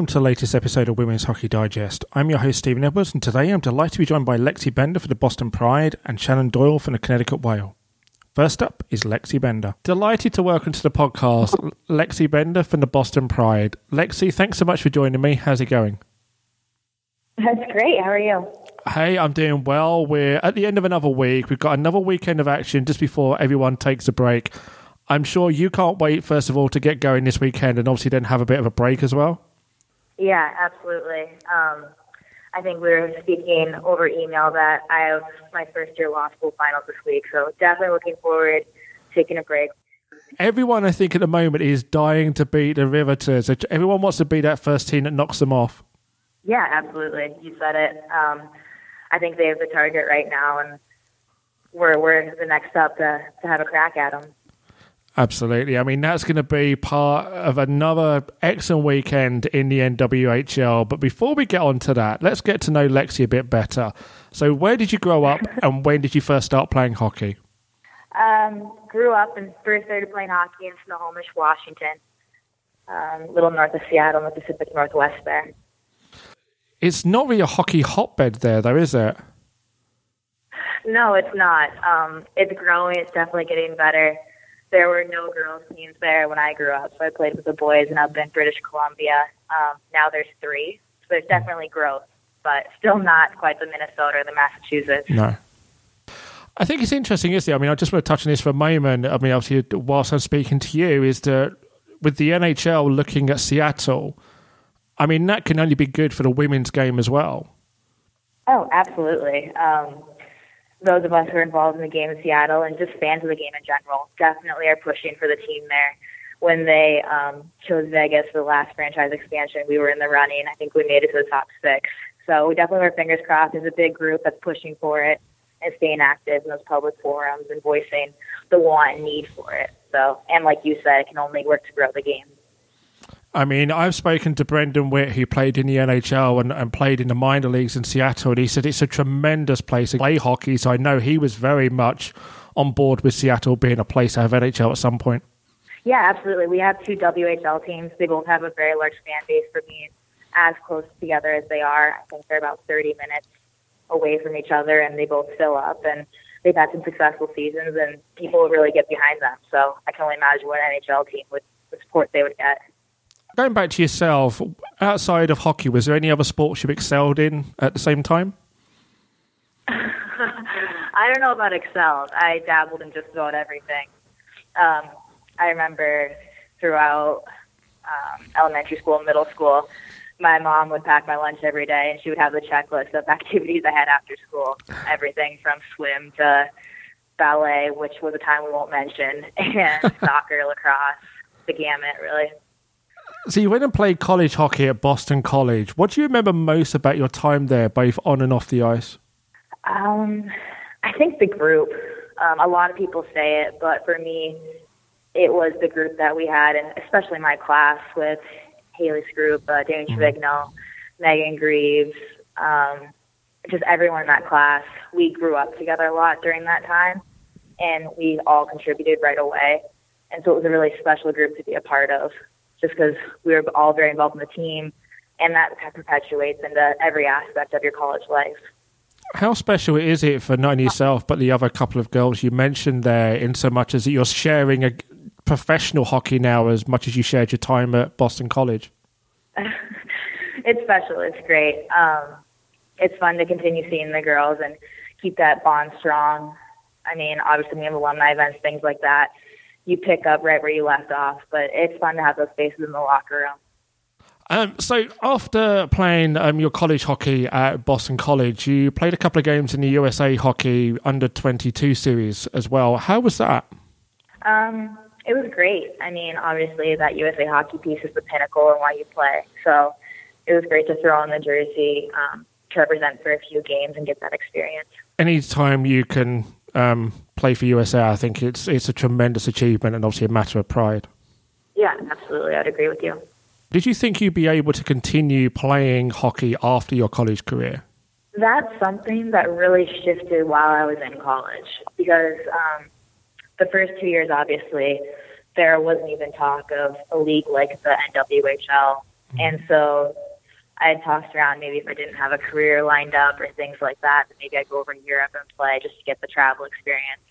Welcome to the latest episode of Women's Hockey Digest. I'm your host, Stephen Edwards, and today I'm delighted to be joined by Lexi Bender for the Boston Pride and Shannon Doyle from the Connecticut Whale. First up is Lexi Bender. Delighted to welcome to the podcast Lexi Bender from the Boston Pride. Lexi, thanks so much for joining me. How's it going? That's great. How are you? Hey, I'm doing well. We're at the end of another week. We've got another weekend of action just before everyone takes a break. I'm sure you can't wait, first of all, to get going this weekend and obviously then have a bit of a break as well. Yeah, absolutely. Um, I think we were speaking over email that I have my first year law school finals this week, so definitely looking forward to taking a break. Everyone, I think, at the moment is dying to beat the Riveters. Everyone wants to be that first team that knocks them off. Yeah, absolutely. You said it. Um, I think they have the target right now, and we're we're the next up to to have a crack at them. Absolutely. I mean, that's going to be part of another excellent weekend in the NWHL. But before we get on to that, let's get to know Lexi a bit better. So, where did you grow up and when did you first start playing hockey? Um, grew up and first started playing hockey in Snohomish, Washington, um, a little north of Seattle in the Pacific Northwest there. It's not really a hockey hotbed there, though, is it? No, it's not. Um, it's growing. It's definitely getting better there were no girls teams there when I grew up, so I played with the boys and up in British Columbia. Um, now there's three, so there's definitely growth, but still not quite the Minnesota or the Massachusetts. No. I think it's interesting, isn't it? I mean, I just want to touch on this for a moment. I mean, obviously, whilst I'm speaking to you, is that with the NHL looking at Seattle, I mean, that can only be good for the women's game as well. Oh, absolutely. Um, those of us who are involved in the game in Seattle and just fans of the game in general definitely are pushing for the team there. When they um, chose Vegas for the last franchise expansion, we were in the running. I think we made it to the top six. So we definitely have our fingers crossed. There's a big group that's pushing for it and staying active in those public forums and voicing the want and need for it. So, and like you said, it can only work to grow the game. I mean, I've spoken to Brendan Witt, who played in the NHL and, and played in the minor leagues in Seattle, and he said it's a tremendous place to play hockey. So I know he was very much on board with Seattle being a place to have NHL at some point. Yeah, absolutely. We have two WHL teams. They both have a very large fan base for being as close together as they are. I think they're about 30 minutes away from each other, and they both fill up. And they've had some successful seasons, and people really get behind them. So I can only imagine what an NHL team would the support they would get. Going back to yourself, outside of hockey, was there any other sports you excelled in at the same time? I don't know about excelled. I dabbled in just about everything. Um, I remember throughout um, elementary school and middle school, my mom would pack my lunch every day, and she would have the checklist of activities I had after school. Everything from swim to ballet, which was a time we won't mention, and soccer, lacrosse, the gamut, really. So you went and played college hockey at Boston College. What do you remember most about your time there, both on and off the ice? Um, I think the group. Um, a lot of people say it, but for me, it was the group that we had, and especially my class with Haley Skarupa, uh, Danny mm-hmm. Meghan Grieves, um, just everyone in that class. We grew up together a lot during that time, and we all contributed right away. And so it was a really special group to be a part of just because we were all very involved in the team, and that perpetuates into every aspect of your college life. How special is it for not only yourself but the other couple of girls you mentioned there, in so much as that you're sharing a professional hockey now as much as you shared your time at Boston College? it's special. It's great. Um, it's fun to continue seeing the girls and keep that bond strong. I mean, obviously, we have alumni events, things like that you pick up right where you left off. But it's fun to have those spaces in the locker room. Um, so after playing um, your college hockey at Boston College, you played a couple of games in the USA Hockey Under 22 series as well. How was that? Um, it was great. I mean, obviously that USA Hockey piece is the pinnacle and why you play. So it was great to throw on the jersey um, to represent for a few games and get that experience. Anytime you can um, play for USA, I think it's it's a tremendous achievement and obviously a matter of pride. Yeah, absolutely. I'd agree with you. Did you think you'd be able to continue playing hockey after your college career? That's something that really shifted while I was in college because um, the first two years, obviously, there wasn't even talk of a league like the NWHL. And so I had tossed around maybe if I didn't have a career lined up or things like that, maybe I'd go over to Europe and play just to get the travel experience.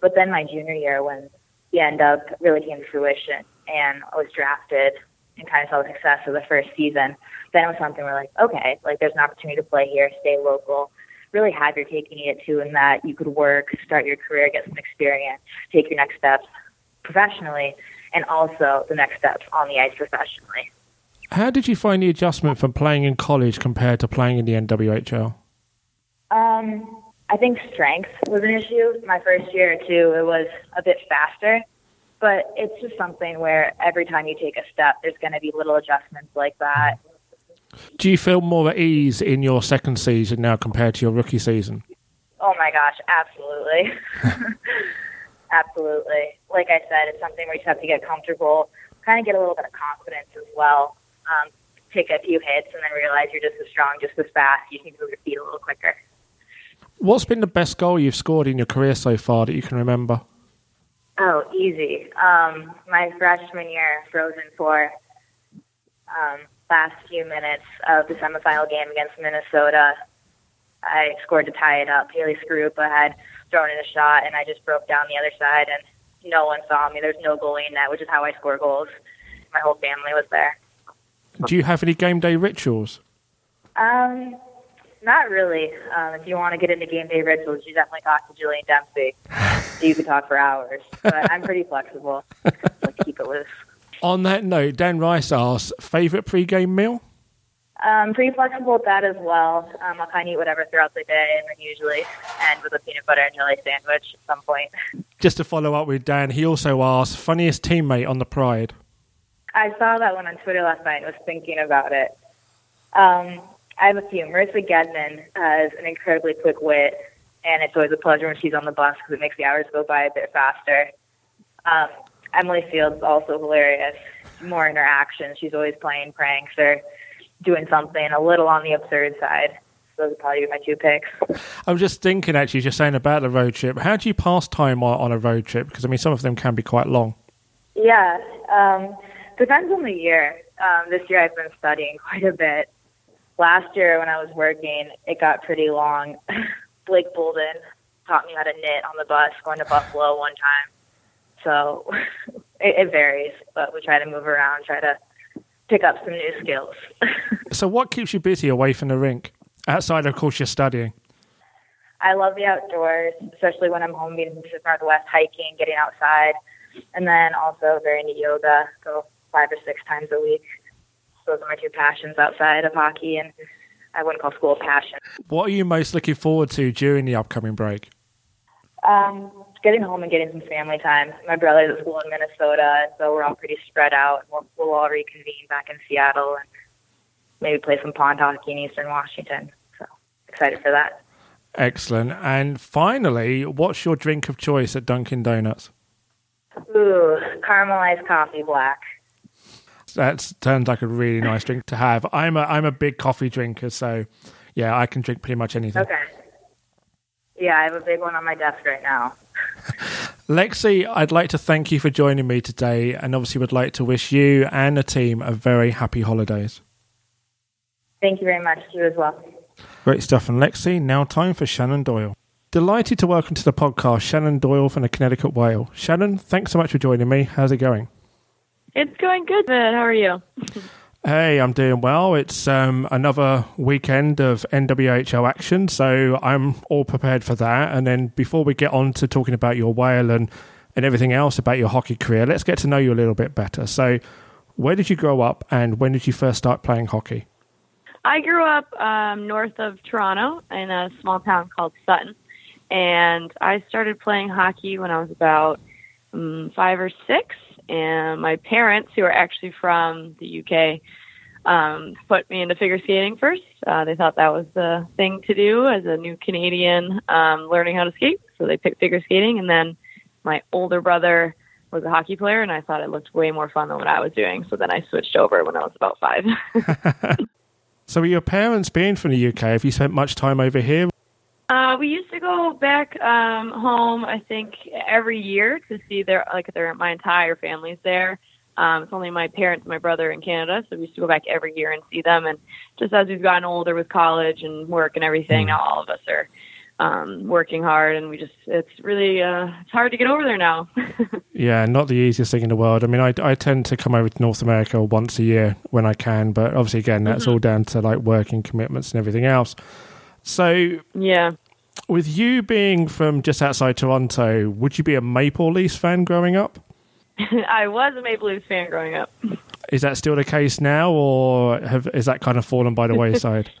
But then my junior year, when the end up really came to fruition and I was drafted and kind of saw the success of the first season, then it was something where like, okay, like there's an opportunity to play here, stay local, really have your cake and eat it too, in that you could work, start your career, get some experience, take your next steps professionally, and also the next steps on the ice professionally. How did you find the adjustment from playing in college compared to playing in the NWHL? Um, I think strength was an issue. My first year or two, it was a bit faster, but it's just something where every time you take a step, there's going to be little adjustments like that. Do you feel more at ease in your second season now compared to your rookie season? Oh my gosh, absolutely. absolutely. Like I said, it's something where you just have to get comfortable, kind of get a little bit of confidence as well. Um, take a few hits and then realize you're just as strong, just as fast. You need to move your feet a little quicker. What's been the best goal you've scored in your career so far that you can remember? Oh, easy. Um, my freshman year, Frozen Four, um, last few minutes of the semifinal game against Minnesota, I scored to tie it up. Haley Skarupa had thrown in a shot, and I just broke down the other side, and no one saw me. There's no goalie in net, which is how I score goals. My whole family was there. Do you have any game day rituals? Um, not really. Um, if you want to get into game day rituals, you definitely talk to Jillian Dempsey. you could talk for hours, but I'm pretty flexible. like keep it loose. On that note, Dan Rice asks, favorite pregame meal? Um, pretty flexible with that as well. Um, I'll kind of eat whatever throughout the day, and then usually end with a peanut butter and jelly sandwich at some point. Just to follow up with Dan, he also asks, funniest teammate on the Pride? I saw that one on Twitter last night and was thinking about it. Um, I have a few. Marissa Gedman has an incredibly quick wit, and it's always a pleasure when she's on the bus because it makes the hours go by a bit faster. Um, Emily Fields also hilarious. More interaction. She's always playing pranks or doing something a little on the absurd side. Those would probably be my two picks. I'm just thinking, actually, just saying about the road trip. How do you pass time on, on a road trip? Because I mean, some of them can be quite long. Yeah, um, depends on the year. Um, this year I've been studying quite a bit. Last year when I was working, it got pretty long. Blake Bolden taught me how to knit on the bus going to Buffalo one time. So it, it varies, but we try to move around, try to pick up some new skills. so, what keeps you busy away from the rink? Outside, of course, you're studying. I love the outdoors, especially when I'm home being in the Pacific Northwest, hiking, getting outside, and then also very into yoga. Go five or six times a week. Those are my two passions outside of hockey, and I wouldn't call school a passion. What are you most looking forward to during the upcoming break? Um, getting home and getting some family time. My brother's at school in Minnesota, so we're all pretty spread out. We'll, we'll all reconvene back in Seattle and maybe play some pond hockey in Eastern Washington. So excited for that. Excellent. And finally, what's your drink of choice at Dunkin' Donuts? Ooh, caramelized coffee black. That sounds like a really nice drink to have. I'm a I'm a big coffee drinker, so yeah, I can drink pretty much anything. Okay. Yeah, I have a big one on my desk right now. Lexi, I'd like to thank you for joining me today, and obviously would like to wish you and the team a very happy holidays. Thank you very much. You as well. Great stuff and Lexi. Now time for Shannon Doyle. Delighted to welcome to the podcast Shannon Doyle from the Connecticut Whale. Shannon, thanks so much for joining me. How's it going? It's going good, man. How are you? Hey, I'm doing well. It's um, another weekend of NWHL action, so I'm all prepared for that. And then before we get on to talking about your whale and, and everything else about your hockey career, let's get to know you a little bit better. So, where did you grow up and when did you first start playing hockey? I grew up um, north of Toronto in a small town called Sutton. And I started playing hockey when I was about um, five or six and my parents, who are actually from the UK, um, put me into figure skating first. Uh, they thought that was the thing to do as a new Canadian um, learning how to skate, so they picked figure skating. And then my older brother was a hockey player, and I thought it looked way more fun than what I was doing. So then I switched over when I was about five. so, your parents being from the UK? Have you spent much time over here? Uh, we used to go back um, home, I think, every year to see their like their my entire family's there. Um, it's only my parents and my brother in Canada, so we used to go back every year and see them. And just as we've gotten older with college and work and everything, Mm. now all of us are um, working hard, and we just it's really uh, it's hard to get over there now. Yeah, not the easiest thing in the world. I mean, I, I tend to come over to North America once a year when I can, but obviously, again, that's all down to like working commitments and everything else. So, yeah. with you being from just outside Toronto, would you be a Maple Leafs fan growing up? I was a Maple Leafs fan growing up. Is that still the case now, or have, is that kind of fallen by the wayside?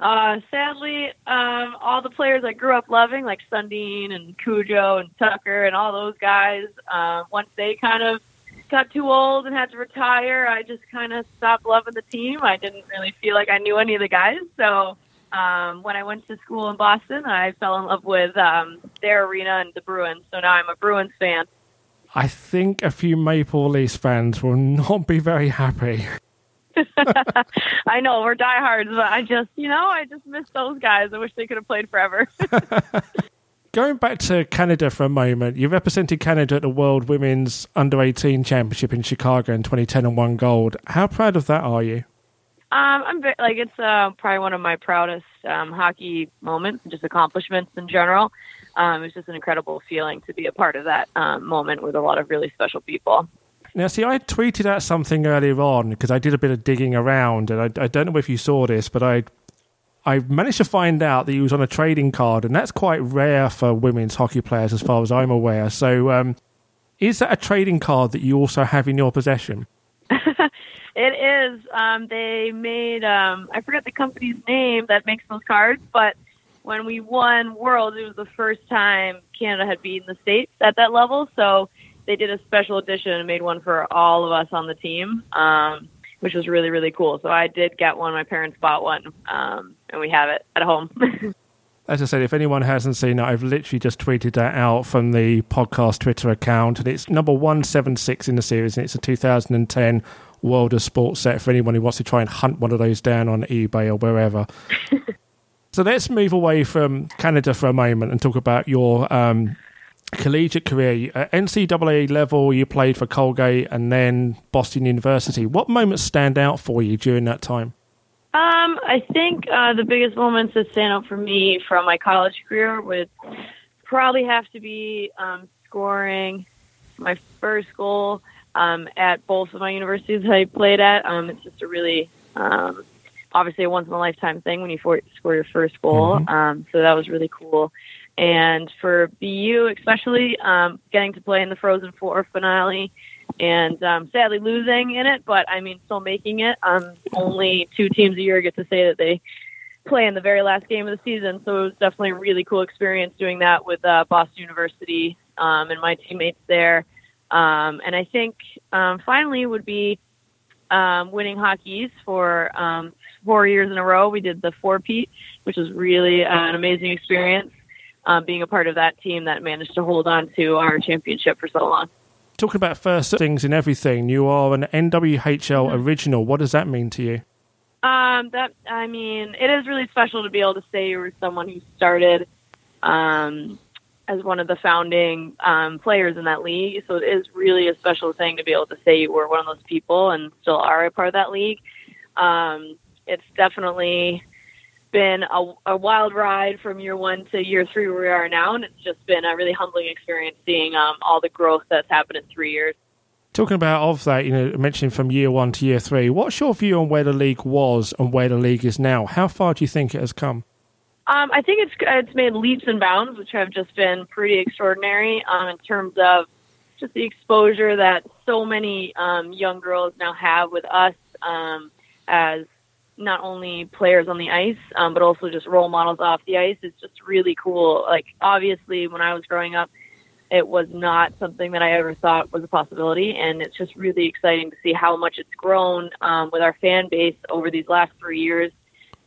Uh, sadly, um, all the players I grew up loving, like Sundin and Cujo and Tucker and all those guys, uh, once they kind of got too old and had to retire, I just kind of stopped loving the team. I didn't really feel like I knew any of the guys. So um, when I went to school in Boston, I fell in love with um, their arena and the Bruins. So now I'm a Bruins fan. I think a few Maple Leafs fans will not be very happy. I know we're diehards, but I just, you know, I just miss those guys. I wish they could have played forever. Going back to Canada for a moment, you represented Canada at the World Women's Under 18 Championship in Chicago in 2010 and won gold. How proud of that are you? Um, I'm very, like it's uh, probably one of my proudest um, hockey moments, just accomplishments in general. Um, it's just an incredible feeling to be a part of that um, moment with a lot of really special people. Now, see, I tweeted out something earlier on because I did a bit of digging around, and I, I don't know if you saw this, but I I managed to find out that he was on a trading card, and that's quite rare for women's hockey players, as far as I'm aware. So, um, is that a trading card that you also have in your possession? It is. Um, they made um, I forget the company's name that makes those cards, but when we won Worlds, it was the first time Canada had beaten the states at that level. So they did a special edition and made one for all of us on the team, um, which was really really cool. So I did get one. My parents bought one, um, and we have it at home. As I said, if anyone hasn't seen it, I've literally just tweeted that out from the podcast Twitter account, and it's number 176 in the series, and it's a 2010 World of Sports set for anyone who wants to try and hunt one of those down on eBay or wherever. so let's move away from Canada for a moment and talk about your um, collegiate career. At NCAA level, you played for Colgate and then Boston University. What moments stand out for you during that time? Um, I think uh, the biggest moments that stand out for me from my college career would probably have to be um, scoring my first goal um, at both of my universities I played at. Um, it's just a really, um, obviously, a once in a lifetime thing when you for- score your first goal. Mhm. Um, so that was really cool. And for BU, especially, um, getting to play in the Frozen Four finale and um, sadly losing in it, but I mean, still making it. Um, only two teams a year get to say that they play in the very last game of the season, so it was definitely a really cool experience doing that with uh, Boston University um, and my teammates there. Um, and I think um, finally would be um, winning Hockey East um, four years in a row. We did the four Pete, which was really uh, an amazing experience. Um, being a part of that team that managed to hold on to our championship for so long. Talking about first things and everything, you are an NWHL original. What does that mean to you? Um, that I mean, it is really special to be able to say you were someone who started um, as one of the founding um, players in that league. So it is really a special thing to be able to say you were one of those people and still are a part of that league. Um, it's definitely been a, a wild ride from year one to year three where we are now, and it's just been a really humbling experience seeing um, all the growth that's happened in three years. Talking about of that, you know, mentioning from year one to year three, what's your view on where the league was and where the league is now? How far do you think it has come? Um, I think it's it's made leaps and bounds, which have just been pretty extraordinary um, in terms of just the exposure that so many um, young girls now have with us um, as not only players on the ice, um, but also just role models off the ice. It's just really cool. Like obviously, when I was growing up, it was not something that I ever thought was a possibility, and it's just really exciting to see how much it's grown um, with our fan base over these last three years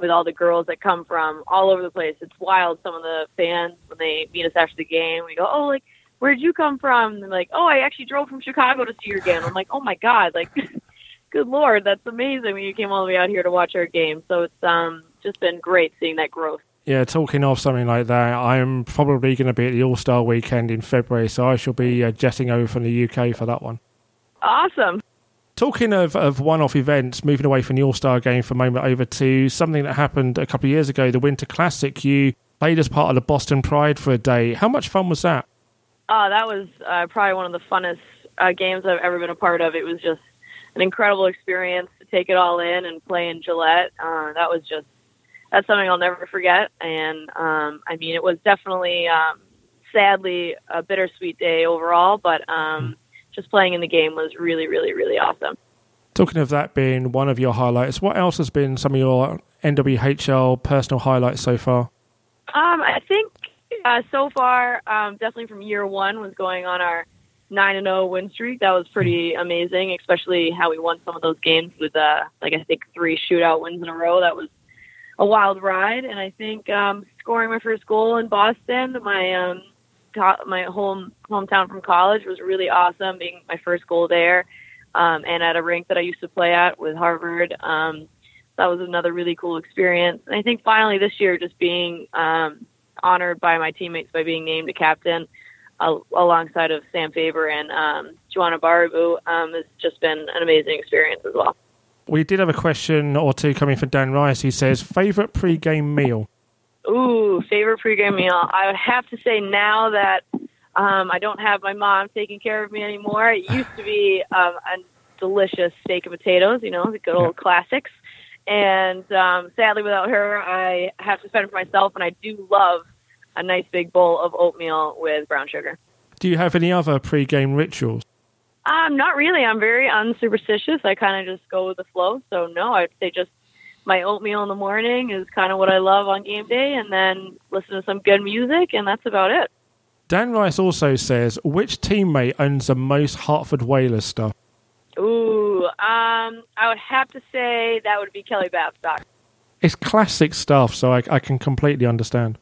with all the girls that come from all over the place. It's wild. Some of the fans when they meet us after the game, we go, "Oh, like where'd you come from?" And they're like, "Oh, I actually drove from Chicago to see your game." I'm like, "Oh my god!" Like, good lord, that's amazing when you came all the way out here to watch our game. So it's um just been great seeing that growth. Yeah, talking of something like that, I'm probably going to be at the All Star weekend in February, so I shall be uh, jetting over from the UK for that one. Awesome. Talking of, of one off events, moving away from the All Star game for a moment over to something that happened a couple of years ago, the Winter Classic. You played as part of the Boston Pride for a day. How much fun was that? Oh, that was uh, probably one of the funnest uh, games I've ever been a part of. It was just an incredible experience to take it all in and play in Gillette. Uh, that was just that's something I'll never forget. And um, I mean, it was definitely, um, sadly, a bittersweet day overall. But um, just playing in the game was really, really, really awesome. Talking of that being one of your highlights, what else has been some of your NWHL personal highlights so far? Um, I think uh, so far, um, definitely from year one, was going on our nine and zero win streak. That was pretty amazing, especially how we won some of those games with uh, like I think three shootout wins in a row. That was a wild ride, and I think um, scoring my first goal in Boston, my um, my home hometown from college, was really awesome. Being my first goal there, um, and at a rink that I used to play at with Harvard. Um, that was another really cool experience. And I think finally this year, just being um, honored by my teammates by being named a captain uh, alongside of Sam Faber and um, Joanna Baribu um, has just been an amazing experience as well. We did have a question or two coming from Dan Rice. He says, favorite pre-game meal? Ooh, favorite pregame meal. I would have to say now that um, I don't have my mom taking care of me anymore. It used to be um, a delicious steak and potatoes, you know, the good old classics. And um, sadly, without her, I have to fend for myself. And I do love a nice big bowl of oatmeal with brown sugar. Do you have any other pre-game rituals? Um, not really. I'm very unsuperstitious. I kind of just go with the flow. So no, I'd say just my oatmeal in the morning is kind of what I love on game day, and then listen to some good music, and that's about it. Dan Rice also says, which teammate owns the most Hartford Whalers stuff? Ooh, um, I would have to say that would be Kelly Babstock. It's classic stuff, so I, I can completely understand.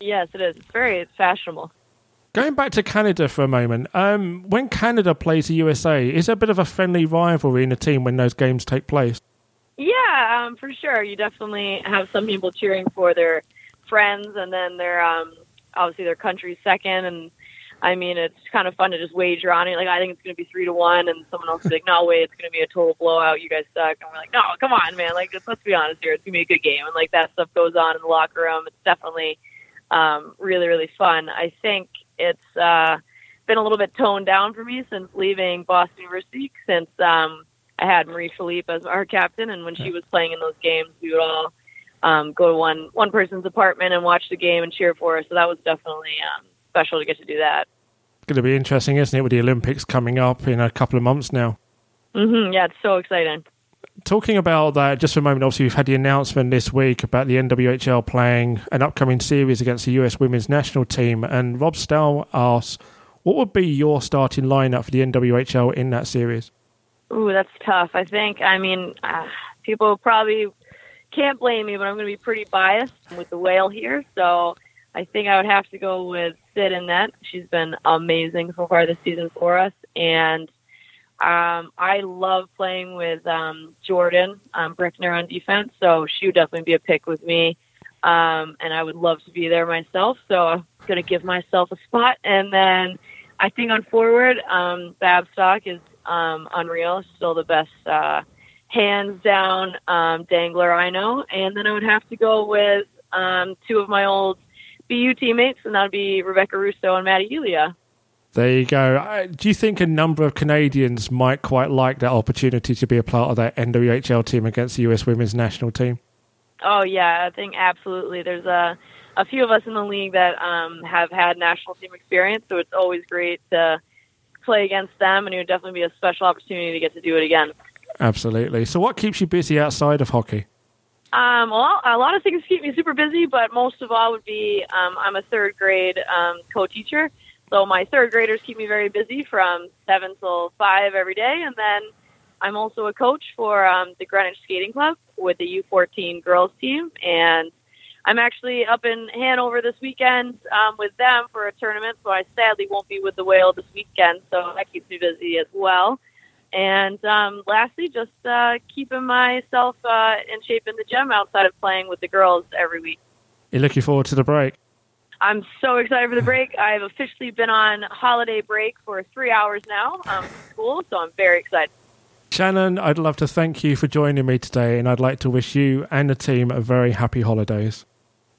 Yes, it is. It's very it's fashionable. Going back to Canada for a moment, um, when Canada plays the USA, is there a bit of a friendly rivalry in the team when those games take place? Yeah, um, for sure. You definitely have some people cheering for their friends, and then their um, obviously their country's second. And I mean, it's kind of fun to just wager on it. Like I think it's going to be three to one, and someone else is like, "No way, it's going to be a total blowout. You guys suck." And we're like, "No, come on, man. Like let's be honest here. It's going to be a good game." And like that stuff goes on in the locker room. It's definitely um, really really fun. I think it's uh, been a little bit toned down for me since leaving Boston University. Since um, I had Marie-Philip as our captain, and when she was playing in those games, we would all um, go to one one person's apartment and watch the game and cheer for her. So that was definitely um, special to get to do that. It's going to be interesting, isn't it, with the Olympics coming up in a couple of months now? hmm Yeah, it's so exciting. Talking about that, just for a moment, obviously, we've had the announcement this week about the NWHL playing an upcoming series against the US women's national team. And Rob Stell asks, what would be your starting lineup for the NWHL in that series? Ooh, that's tough. I think. I mean, uh, people probably can't blame me, but I'm going to be pretty biased with the whale here. So I think I would have to go with Sid in net. She's been amazing so far this season for us, and um, I love playing with um, Jordan um, Brickner on defense. So she would definitely be a pick with me, um, and I would love to be there myself. So I'm going to give myself a spot, and then I think on forward, um, Babstock is um, unreal. Still the best, uh, hands down, um, dangler I know. And then I would have to go with um, two of my old BU teammates, and that would be Rebecca Russo and Maddie Elia. There you go. Uh, Do you think a number of Canadians might quite like that opportunity to be a part of that NWHL team against the US women's national team? Oh yeah, I think absolutely. There's a a few of us in the league that um, have had national team experience, so it's always great to play against them, and it would definitely be a special opportunity to get to do it again. Absolutely. So, what keeps you busy outside of hockey? Um, well, a lot of things keep me super busy, but most of all would be um, I'm a third grade um, co-teacher, so my third graders keep me very busy from seven till five every day, and then I'm also a coach for um, the Greenwich Skating Club with the U14 girls team, and I'm actually up in Hanover this weekend um, with them for a tournament. So I sadly won't be with the whale this weekend, so that keeps me busy as well. And um, lastly, just uh, keeping myself uh, in shape in the gym outside of playing with the girls every week. You're looking forward to the break. I'm so excited for the break. I've officially been on holiday break for three hours now um, from school, so I'm very excited. Shannon, I'd love to thank you for joining me today, and I'd like to wish you and the team a very happy holidays.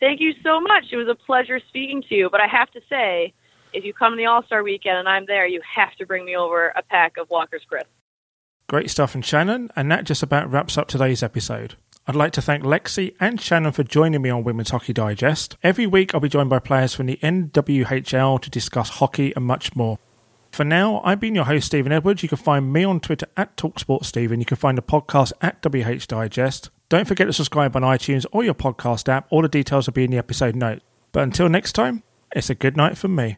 Thank you so much. It was a pleasure speaking to you. But I have to say, if you come to the All Star weekend and I'm there, you have to bring me over a pack of Walker's Crisp. Great stuff from Shannon, and that just about wraps up today's episode. I'd like to thank Lexi and Shannon for joining me on Women's Hockey Digest. Every week I'll be joined by players from the NWHL to discuss hockey and much more. For now, I've been your host, Stephen Edwards. You can find me on Twitter at TalkSportStephen. You can find the podcast at WH Digest. Don't forget to subscribe on iTunes or your podcast app. All the details will be in the episode notes. But until next time, it's a good night from me.